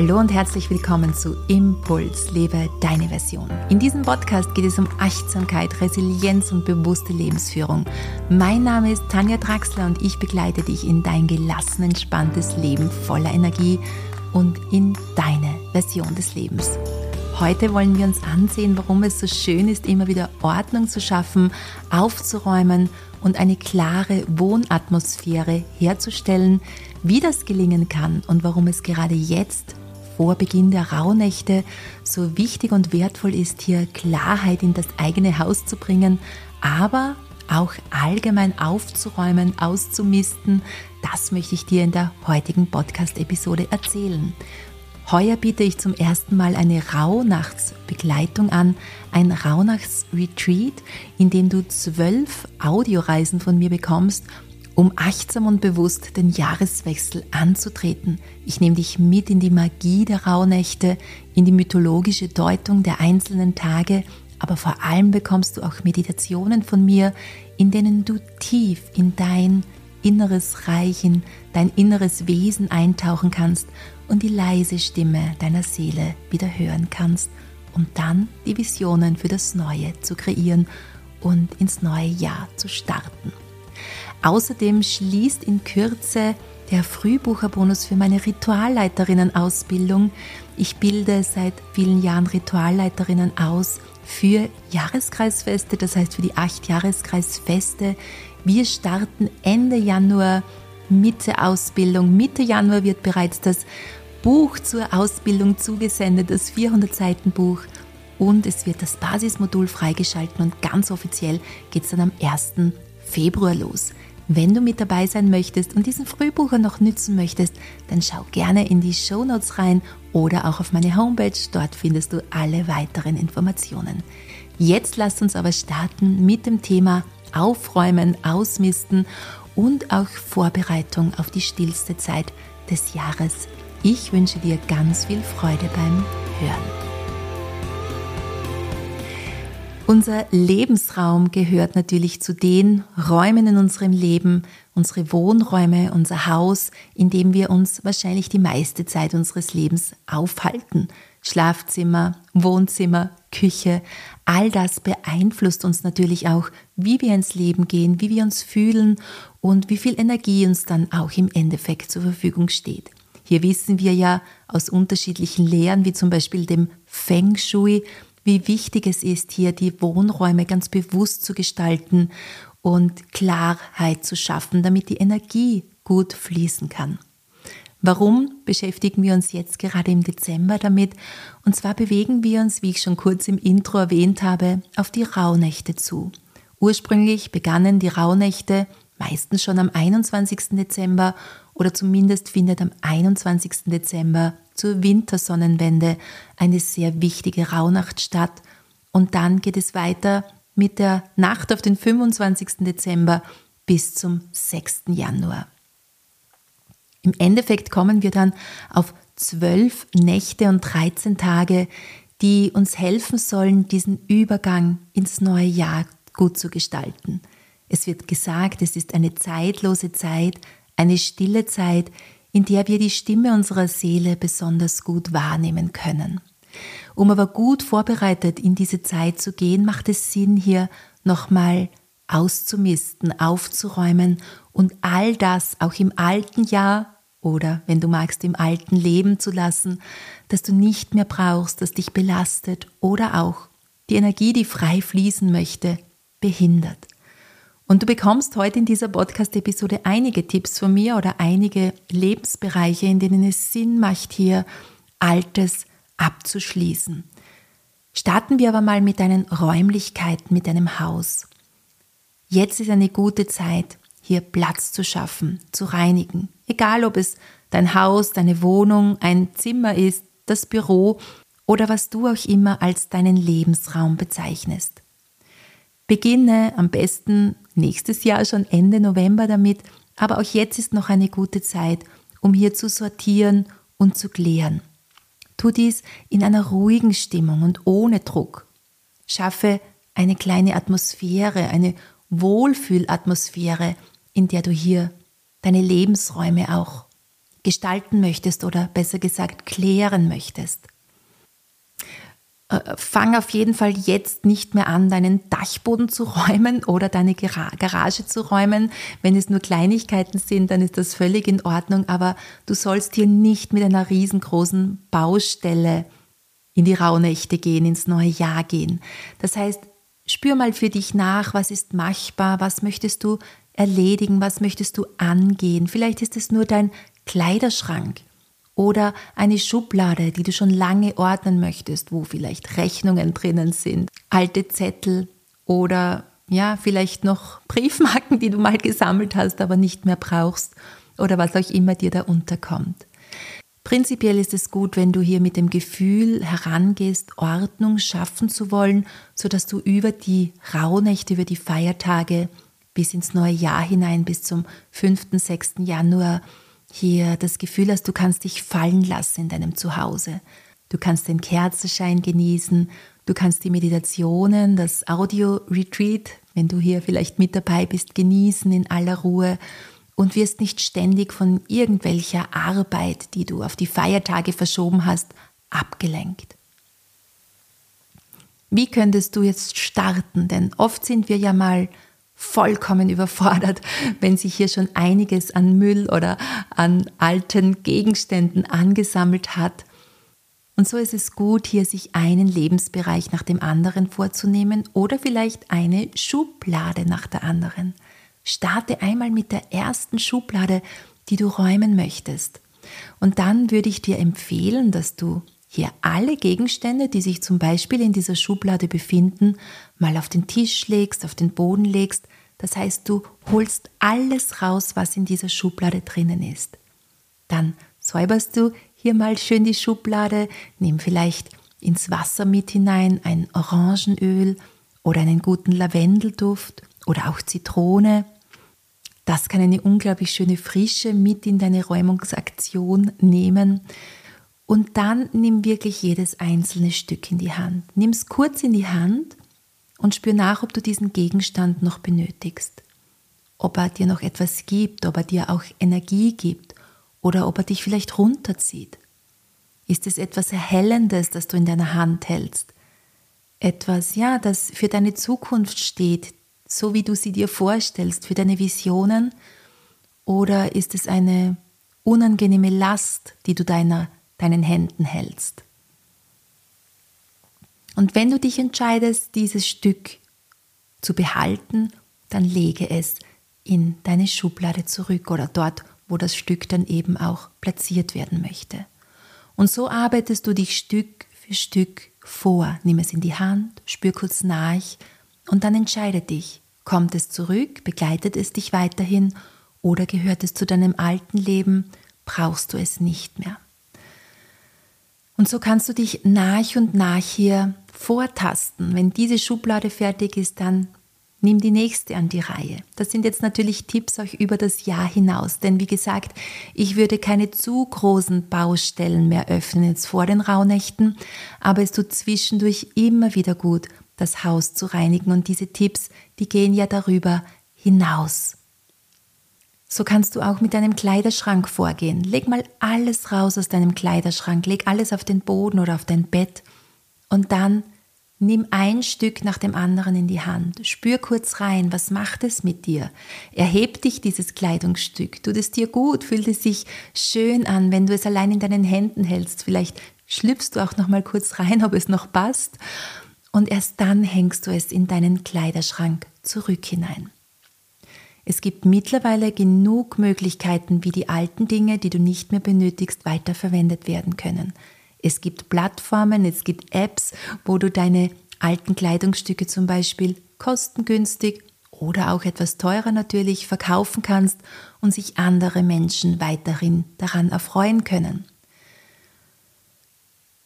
Hallo und herzlich willkommen zu Impuls, lebe deine Version. In diesem Podcast geht es um Achtsamkeit, Resilienz und bewusste Lebensführung. Mein Name ist Tanja Draxler und ich begleite dich in dein gelassen, entspanntes Leben voller Energie und in deine Version des Lebens. Heute wollen wir uns ansehen, warum es so schön ist, immer wieder Ordnung zu schaffen, aufzuräumen und eine klare Wohnatmosphäre herzustellen, wie das gelingen kann und warum es gerade jetzt vor Beginn der Rauhnächte so wichtig und wertvoll ist, hier Klarheit in das eigene Haus zu bringen, aber auch allgemein aufzuräumen, auszumisten, das möchte ich dir in der heutigen Podcast-Episode erzählen. Heuer biete ich zum ersten Mal eine Rauhnachtsbegleitung an, ein Rauhnachtsretreat, in dem du zwölf Audioreisen von mir bekommst um achtsam und bewusst den Jahreswechsel anzutreten. Ich nehme dich mit in die Magie der Rauhnächte, in die mythologische Deutung der einzelnen Tage, aber vor allem bekommst du auch Meditationen von mir, in denen du tief in dein inneres Reich, in dein inneres Wesen eintauchen kannst und die leise Stimme deiner Seele wieder hören kannst, um dann die Visionen für das Neue zu kreieren und ins neue Jahr zu starten. Außerdem schließt in Kürze der Frühbucherbonus für meine Ritualleiterinnen-Ausbildung. Ich bilde seit vielen Jahren Ritualleiterinnen aus für Jahreskreisfeste, das heißt für die acht Jahreskreisfeste. Wir starten Ende Januar Mitte Ausbildung. Mitte Januar wird bereits das Buch zur Ausbildung zugesendet, das 400 Seiten Buch. Und es wird das Basismodul freigeschalten und ganz offiziell geht es dann am 1. Februar los. Wenn du mit dabei sein möchtest und diesen Frühbucher noch nützen möchtest, dann schau gerne in die Show Notes rein oder auch auf meine Homepage. Dort findest du alle weiteren Informationen. Jetzt lasst uns aber starten mit dem Thema Aufräumen, Ausmisten und auch Vorbereitung auf die stillste Zeit des Jahres. Ich wünsche dir ganz viel Freude beim Hören. Unser Lebensraum gehört natürlich zu den Räumen in unserem Leben, unsere Wohnräume, unser Haus, in dem wir uns wahrscheinlich die meiste Zeit unseres Lebens aufhalten. Schlafzimmer, Wohnzimmer, Küche, all das beeinflusst uns natürlich auch, wie wir ins Leben gehen, wie wir uns fühlen und wie viel Energie uns dann auch im Endeffekt zur Verfügung steht. Hier wissen wir ja aus unterschiedlichen Lehren, wie zum Beispiel dem Feng Shui, wie wichtig es ist, hier die Wohnräume ganz bewusst zu gestalten und Klarheit zu schaffen, damit die Energie gut fließen kann. Warum beschäftigen wir uns jetzt gerade im Dezember damit? Und zwar bewegen wir uns, wie ich schon kurz im Intro erwähnt habe, auf die Rauhnächte zu. Ursprünglich begannen die Rauhnächte meistens schon am 21. Dezember oder zumindest findet am 21. Dezember zur Wintersonnenwende eine sehr wichtige Rauhnacht statt. Und dann geht es weiter mit der Nacht auf den 25. Dezember bis zum 6. Januar. Im Endeffekt kommen wir dann auf zwölf Nächte und 13 Tage, die uns helfen sollen, diesen Übergang ins neue Jahr gut zu gestalten. Es wird gesagt, es ist eine zeitlose Zeit, eine stille Zeit, in der wir die Stimme unserer Seele besonders gut wahrnehmen können. Um aber gut vorbereitet in diese Zeit zu gehen, macht es Sinn, hier nochmal auszumisten, aufzuräumen und all das auch im alten Jahr oder, wenn du magst, im alten Leben zu lassen, das du nicht mehr brauchst, das dich belastet oder auch die Energie, die frei fließen möchte, behindert. Und du bekommst heute in dieser Podcast-Episode einige Tipps von mir oder einige Lebensbereiche, in denen es Sinn macht, hier Altes abzuschließen. Starten wir aber mal mit deinen Räumlichkeiten, mit deinem Haus. Jetzt ist eine gute Zeit, hier Platz zu schaffen, zu reinigen. Egal, ob es dein Haus, deine Wohnung, ein Zimmer ist, das Büro oder was du auch immer als deinen Lebensraum bezeichnest. Beginne am besten nächstes Jahr schon Ende November damit, aber auch jetzt ist noch eine gute Zeit, um hier zu sortieren und zu klären. Tu dies in einer ruhigen Stimmung und ohne Druck. Schaffe eine kleine Atmosphäre, eine Wohlfühlatmosphäre, in der du hier deine Lebensräume auch gestalten möchtest oder besser gesagt klären möchtest. Äh, fang auf jeden Fall jetzt nicht mehr an, deinen Dachboden zu räumen oder deine Garage zu räumen. Wenn es nur Kleinigkeiten sind, dann ist das völlig in Ordnung, aber du sollst hier nicht mit einer riesengroßen Baustelle in die Rauhnächte gehen, ins neue Jahr gehen. Das heißt, spür mal für dich nach, was ist machbar, was möchtest du erledigen, was möchtest du angehen. Vielleicht ist es nur dein Kleiderschrank oder eine Schublade, die du schon lange ordnen möchtest, wo vielleicht Rechnungen drinnen sind, alte Zettel oder ja, vielleicht noch Briefmarken, die du mal gesammelt hast, aber nicht mehr brauchst oder was auch immer dir da unterkommt. Prinzipiell ist es gut, wenn du hier mit dem Gefühl herangehst, Ordnung schaffen zu wollen, sodass du über die Rauhnächte, über die Feiertage bis ins neue Jahr hinein, bis zum 5., 6. Januar hier das Gefühl hast, du kannst dich fallen lassen in deinem Zuhause. Du kannst den Kerzenschein genießen, du kannst die Meditationen, das Audio-Retreat, wenn du hier vielleicht mit dabei bist, genießen in aller Ruhe und wirst nicht ständig von irgendwelcher Arbeit, die du auf die Feiertage verschoben hast, abgelenkt. Wie könntest du jetzt starten? Denn oft sind wir ja mal vollkommen überfordert, wenn sich hier schon einiges an Müll oder an alten Gegenständen angesammelt hat. Und so ist es gut, hier sich einen Lebensbereich nach dem anderen vorzunehmen oder vielleicht eine Schublade nach der anderen. Starte einmal mit der ersten Schublade, die du räumen möchtest. Und dann würde ich dir empfehlen, dass du hier alle Gegenstände, die sich zum Beispiel in dieser Schublade befinden, mal auf den Tisch legst, auf den Boden legst. Das heißt, du holst alles raus, was in dieser Schublade drinnen ist. Dann säuberst du hier mal schön die Schublade, nimm vielleicht ins Wasser mit hinein ein Orangenöl oder einen guten Lavendelduft oder auch Zitrone. Das kann eine unglaublich schöne Frische mit in deine Räumungsaktion nehmen. Und dann nimm wirklich jedes einzelne Stück in die Hand. Nimm es kurz in die Hand und spür nach, ob du diesen Gegenstand noch benötigst. Ob er dir noch etwas gibt, ob er dir auch Energie gibt oder ob er dich vielleicht runterzieht. Ist es etwas Erhellendes, das du in deiner Hand hältst? Etwas, ja, das für deine Zukunft steht, so wie du sie dir vorstellst, für deine Visionen? Oder ist es eine unangenehme Last, die du deiner deinen Händen hältst. Und wenn du dich entscheidest, dieses Stück zu behalten, dann lege es in deine Schublade zurück oder dort, wo das Stück dann eben auch platziert werden möchte. Und so arbeitest du dich Stück für Stück vor. Nimm es in die Hand, spür kurz nach und dann entscheide dich, kommt es zurück, begleitet es dich weiterhin oder gehört es zu deinem alten Leben, brauchst du es nicht mehr. Und so kannst du dich nach und nach hier vortasten. Wenn diese Schublade fertig ist, dann nimm die nächste an die Reihe. Das sind jetzt natürlich Tipps auch über das Jahr hinaus, denn wie gesagt, ich würde keine zu großen Baustellen mehr öffnen jetzt vor den Rauhnächten, aber es tut zwischendurch immer wieder gut, das Haus zu reinigen und diese Tipps, die gehen ja darüber hinaus. So kannst du auch mit deinem Kleiderschrank vorgehen. Leg mal alles raus aus deinem Kleiderschrank, leg alles auf den Boden oder auf dein Bett und dann nimm ein Stück nach dem anderen in die Hand. Spür kurz rein, was macht es mit dir? Erheb dich dieses Kleidungsstück, tut es dir gut, fühlt es sich schön an, wenn du es allein in deinen Händen hältst. Vielleicht schlüpfst du auch noch mal kurz rein, ob es noch passt und erst dann hängst du es in deinen Kleiderschrank zurück hinein. Es gibt mittlerweile genug Möglichkeiten, wie die alten Dinge, die du nicht mehr benötigst, weiterverwendet werden können. Es gibt Plattformen, es gibt Apps, wo du deine alten Kleidungsstücke zum Beispiel kostengünstig oder auch etwas teurer natürlich verkaufen kannst und sich andere Menschen weiterhin daran erfreuen können.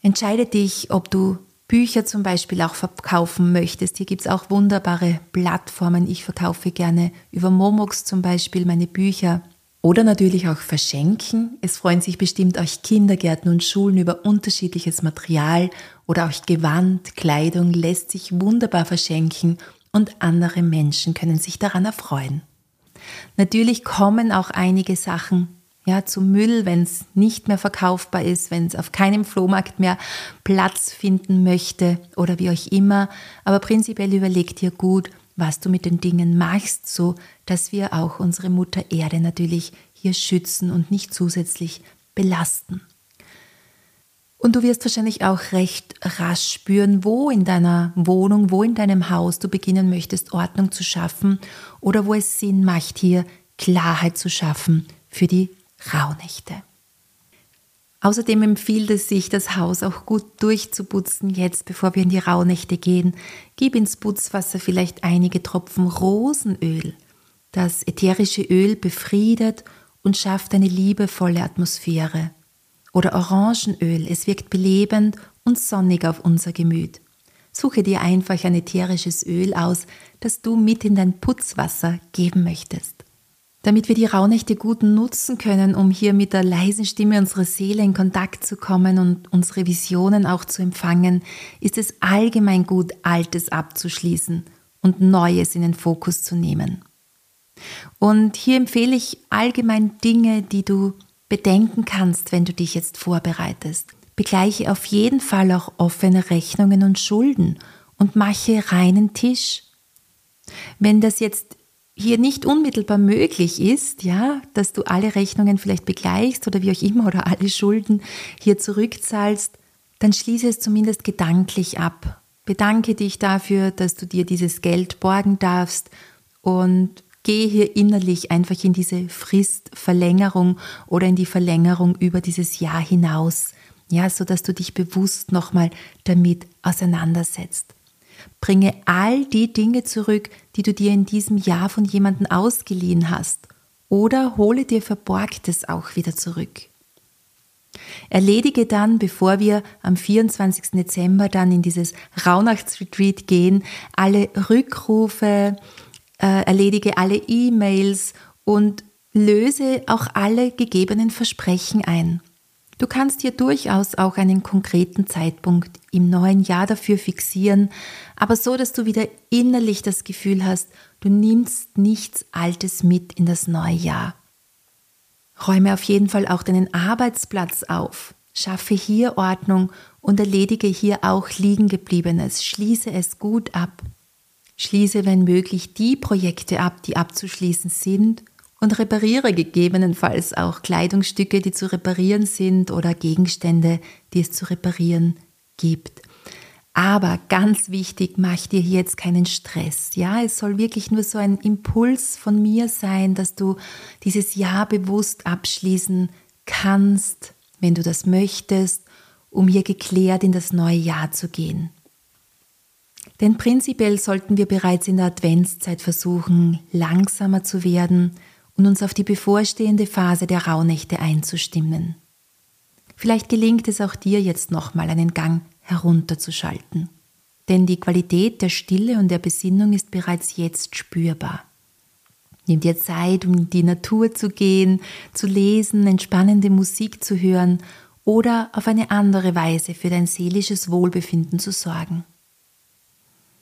Entscheide dich, ob du Bücher zum Beispiel auch verkaufen möchtest, hier gibt es auch wunderbare Plattformen. Ich verkaufe gerne über Momox zum Beispiel meine Bücher. Oder natürlich auch verschenken. Es freuen sich bestimmt auch Kindergärten und Schulen über unterschiedliches Material oder auch Gewand, Kleidung lässt sich wunderbar verschenken und andere Menschen können sich daran erfreuen. Natürlich kommen auch einige Sachen ja, zu Müll, wenn es nicht mehr verkaufbar ist, wenn es auf keinem Flohmarkt mehr Platz finden möchte oder wie euch immer. Aber prinzipiell überleg dir gut, was du mit den Dingen machst, so dass wir auch unsere Mutter Erde natürlich hier schützen und nicht zusätzlich belasten. Und du wirst wahrscheinlich auch recht rasch spüren, wo in deiner Wohnung, wo in deinem Haus du beginnen möchtest, Ordnung zu schaffen oder wo es Sinn macht, hier Klarheit zu schaffen für die Rauhnächte. Außerdem empfiehlt es sich, das Haus auch gut durchzuputzen, jetzt bevor wir in die Rauhnächte gehen. Gib ins Putzwasser vielleicht einige Tropfen Rosenöl. Das ätherische Öl befriedet und schafft eine liebevolle Atmosphäre. Oder Orangenöl, es wirkt belebend und sonnig auf unser Gemüt. Suche dir einfach ein ätherisches Öl aus, das du mit in dein Putzwasser geben möchtest. Damit wir die Rauhnächte gut nutzen können, um hier mit der leisen Stimme unserer Seele in Kontakt zu kommen und unsere Visionen auch zu empfangen, ist es allgemein gut, Altes abzuschließen und Neues in den Fokus zu nehmen. Und hier empfehle ich allgemein Dinge, die du bedenken kannst, wenn du dich jetzt vorbereitest. Begleiche auf jeden Fall auch offene Rechnungen und Schulden und mache reinen Tisch. Wenn das jetzt hier nicht unmittelbar möglich ist, ja, dass du alle Rechnungen vielleicht begleichst oder wie auch immer oder alle Schulden hier zurückzahlst, dann schließe es zumindest gedanklich ab. Bedanke dich dafür, dass du dir dieses Geld borgen darfst und gehe hier innerlich einfach in diese Fristverlängerung oder in die Verlängerung über dieses Jahr hinaus, ja, so dass du dich bewusst nochmal damit auseinandersetzt. Bringe all die Dinge zurück, die du dir in diesem Jahr von jemandem ausgeliehen hast. Oder hole dir Verborgtes auch wieder zurück. Erledige dann, bevor wir am 24. Dezember dann in dieses Rauhnachtsretreat gehen, alle Rückrufe, äh, erledige alle E-Mails und löse auch alle gegebenen Versprechen ein. Du kannst dir durchaus auch einen konkreten Zeitpunkt im neuen Jahr dafür fixieren, aber so, dass du wieder innerlich das Gefühl hast, du nimmst nichts Altes mit in das neue Jahr. Räume auf jeden Fall auch deinen Arbeitsplatz auf, schaffe hier Ordnung und erledige hier auch Liegengebliebenes, schließe es gut ab. Schließe, wenn möglich, die Projekte ab, die abzuschließen sind und repariere gegebenenfalls auch Kleidungsstücke, die zu reparieren sind oder Gegenstände, die es zu reparieren gibt. Aber ganz wichtig, mach dir hier jetzt keinen Stress. Ja, es soll wirklich nur so ein Impuls von mir sein, dass du dieses Jahr bewusst abschließen kannst, wenn du das möchtest, um hier geklärt in das neue Jahr zu gehen. Denn prinzipiell sollten wir bereits in der Adventszeit versuchen, langsamer zu werden und uns auf die bevorstehende Phase der Rauhnächte einzustimmen. Vielleicht gelingt es auch dir jetzt nochmal einen Gang herunterzuschalten. Denn die Qualität der Stille und der Besinnung ist bereits jetzt spürbar. Nimm dir Zeit, um in die Natur zu gehen, zu lesen, entspannende Musik zu hören oder auf eine andere Weise für dein seelisches Wohlbefinden zu sorgen.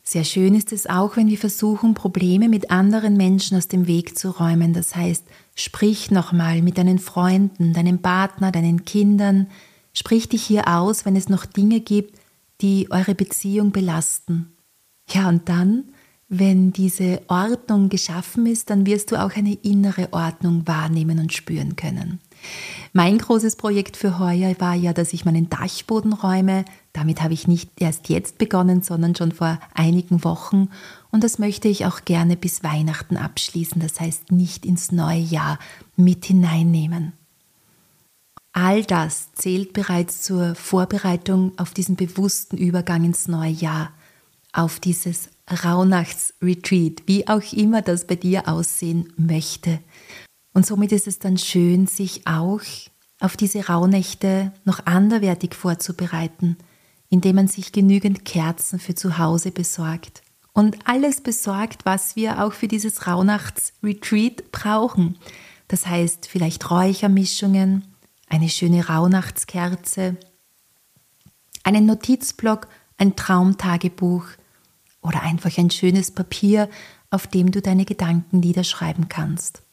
Sehr schön ist es auch, wenn wir versuchen, Probleme mit anderen Menschen aus dem Weg zu räumen. Das heißt, sprich nochmal mit deinen Freunden, deinem Partner, deinen Kindern. Sprich dich hier aus, wenn es noch Dinge gibt, die eure Beziehung belasten. Ja, und dann, wenn diese Ordnung geschaffen ist, dann wirst du auch eine innere Ordnung wahrnehmen und spüren können. Mein großes Projekt für heuer war ja, dass ich meinen Dachboden räume. Damit habe ich nicht erst jetzt begonnen, sondern schon vor einigen Wochen. Und das möchte ich auch gerne bis Weihnachten abschließen, das heißt nicht ins neue Jahr mit hineinnehmen. All das zählt bereits zur Vorbereitung auf diesen bewussten Übergang ins neue Jahr, auf dieses Rauhnachtsretreat, wie auch immer das bei dir aussehen möchte. Und somit ist es dann schön, sich auch auf diese Rauhnächte noch anderwertig vorzubereiten, indem man sich genügend Kerzen für zu Hause besorgt und alles besorgt, was wir auch für dieses Rauhnachtsretreat brauchen. Das heißt vielleicht Räuchermischungen, eine schöne Rauhnachtskerze, einen Notizblock, ein Traumtagebuch oder einfach ein schönes Papier, auf dem du deine Gedanken niederschreiben kannst.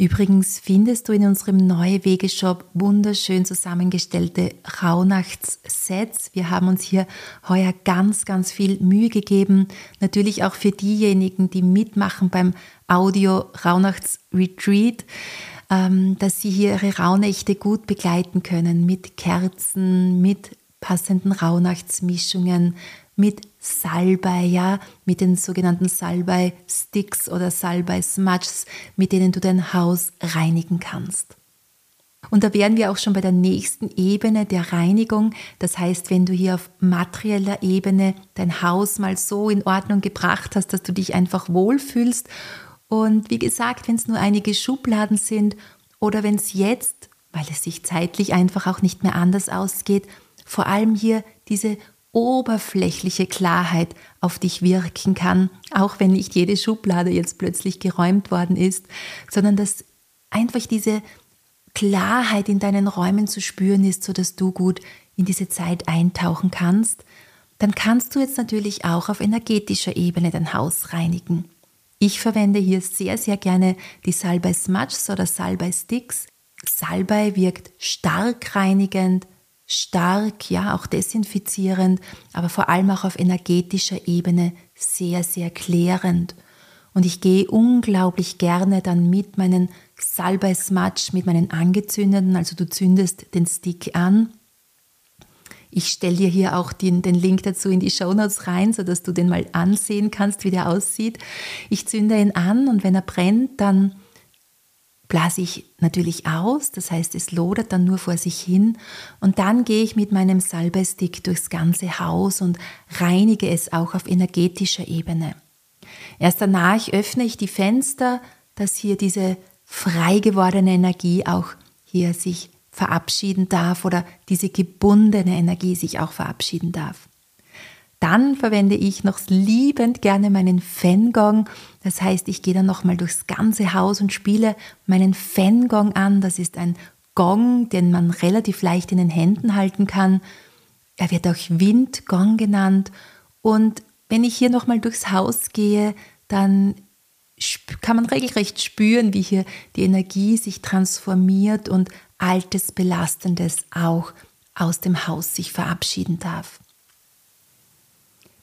Übrigens findest du in unserem Neue Wege Shop wunderschön zusammengestellte Rauhnachtssets. Wir haben uns hier heuer ganz, ganz viel Mühe gegeben. Natürlich auch für diejenigen, die mitmachen beim Audio Rauhnachts Retreat, ähm, dass sie hier ihre Rauhnächte gut begleiten können mit Kerzen, mit passenden Rauhnachtsmischungen, mit Salbei, ja, mit den sogenannten Salbei-Sticks oder Salbei-Smudges, mit denen du dein Haus reinigen kannst. Und da wären wir auch schon bei der nächsten Ebene der Reinigung. Das heißt, wenn du hier auf materieller Ebene dein Haus mal so in Ordnung gebracht hast, dass du dich einfach wohlfühlst. Und wie gesagt, wenn es nur einige Schubladen sind oder wenn es jetzt, weil es sich zeitlich einfach auch nicht mehr anders ausgeht, vor allem hier diese oberflächliche Klarheit auf dich wirken kann, auch wenn nicht jede Schublade jetzt plötzlich geräumt worden ist, sondern dass einfach diese Klarheit in deinen Räumen zu spüren ist, sodass du gut in diese Zeit eintauchen kannst, dann kannst du jetzt natürlich auch auf energetischer Ebene dein Haus reinigen. Ich verwende hier sehr, sehr gerne die Salbei Smudges oder Salbei Sticks. Salbei wirkt stark reinigend, stark, ja, auch desinfizierend, aber vor allem auch auf energetischer Ebene sehr, sehr klärend. Und ich gehe unglaublich gerne dann mit meinen Salbei Smudge, mit meinen angezündeten, also du zündest den Stick an. Ich stelle dir hier auch den, den Link dazu in die Show Notes rein, sodass du den mal ansehen kannst, wie der aussieht. Ich zünde ihn an und wenn er brennt, dann blase ich natürlich aus, das heißt, es lodert dann nur vor sich hin und dann gehe ich mit meinem Salbeistick durchs ganze Haus und reinige es auch auf energetischer Ebene. Erst danach öffne ich die Fenster, dass hier diese frei gewordene Energie auch hier sich verabschieden darf oder diese gebundene Energie sich auch verabschieden darf. Dann verwende ich noch liebend gerne meinen Fangong. Das heißt, ich gehe dann nochmal durchs ganze Haus und spiele meinen Fangong an. Das ist ein Gong, den man relativ leicht in den Händen halten kann. Er wird auch Windgong genannt. Und wenn ich hier nochmal durchs Haus gehe, dann kann man regelrecht spüren, wie hier die Energie sich transformiert und altes Belastendes auch aus dem Haus sich verabschieden darf.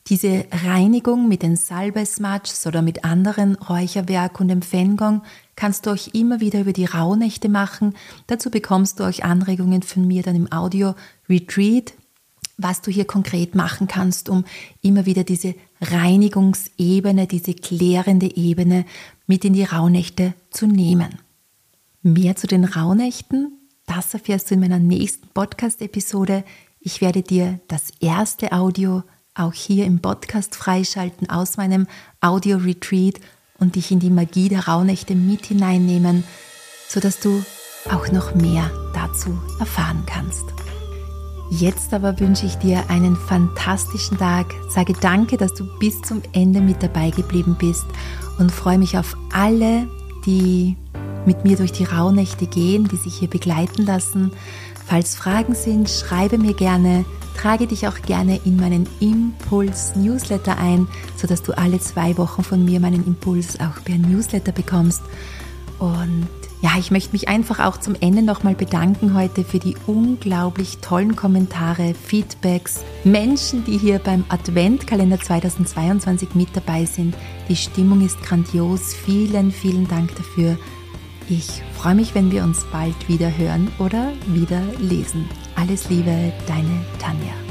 Diese Reinigung mit den Salbei-Smudges oder mit anderen Räucherwerk und dem Fengong kannst du euch immer wieder über die Rauhnächte machen. Dazu bekommst du euch Anregungen von mir dann im Audio Retreat, was du hier konkret machen kannst, um immer wieder diese Reinigungsebene, diese klärende Ebene mit in die Rauhnächte zu nehmen. Mehr zu den Rauhnächten, das erfährst du in meiner nächsten Podcast-Episode. Ich werde dir das erste Audio auch hier im Podcast freischalten aus meinem Audio-Retreat und dich in die Magie der Rauhnächte mit hineinnehmen, sodass du auch noch mehr dazu erfahren kannst. Jetzt aber wünsche ich dir einen fantastischen Tag, sage danke, dass du bis zum Ende mit dabei geblieben bist und freue mich auf alle, die mit mir durch die Rauhnächte gehen, die sich hier begleiten lassen. Falls Fragen sind, schreibe mir gerne Trage dich auch gerne in meinen Impuls-Newsletter ein, sodass du alle zwei Wochen von mir meinen Impuls auch per Newsletter bekommst. Und ja, ich möchte mich einfach auch zum Ende nochmal bedanken heute für die unglaublich tollen Kommentare, Feedbacks, Menschen, die hier beim Adventkalender 2022 mit dabei sind. Die Stimmung ist grandios. Vielen, vielen Dank dafür. Ich freue mich, wenn wir uns bald wieder hören oder wieder lesen. Alles Liebe, deine Tanja.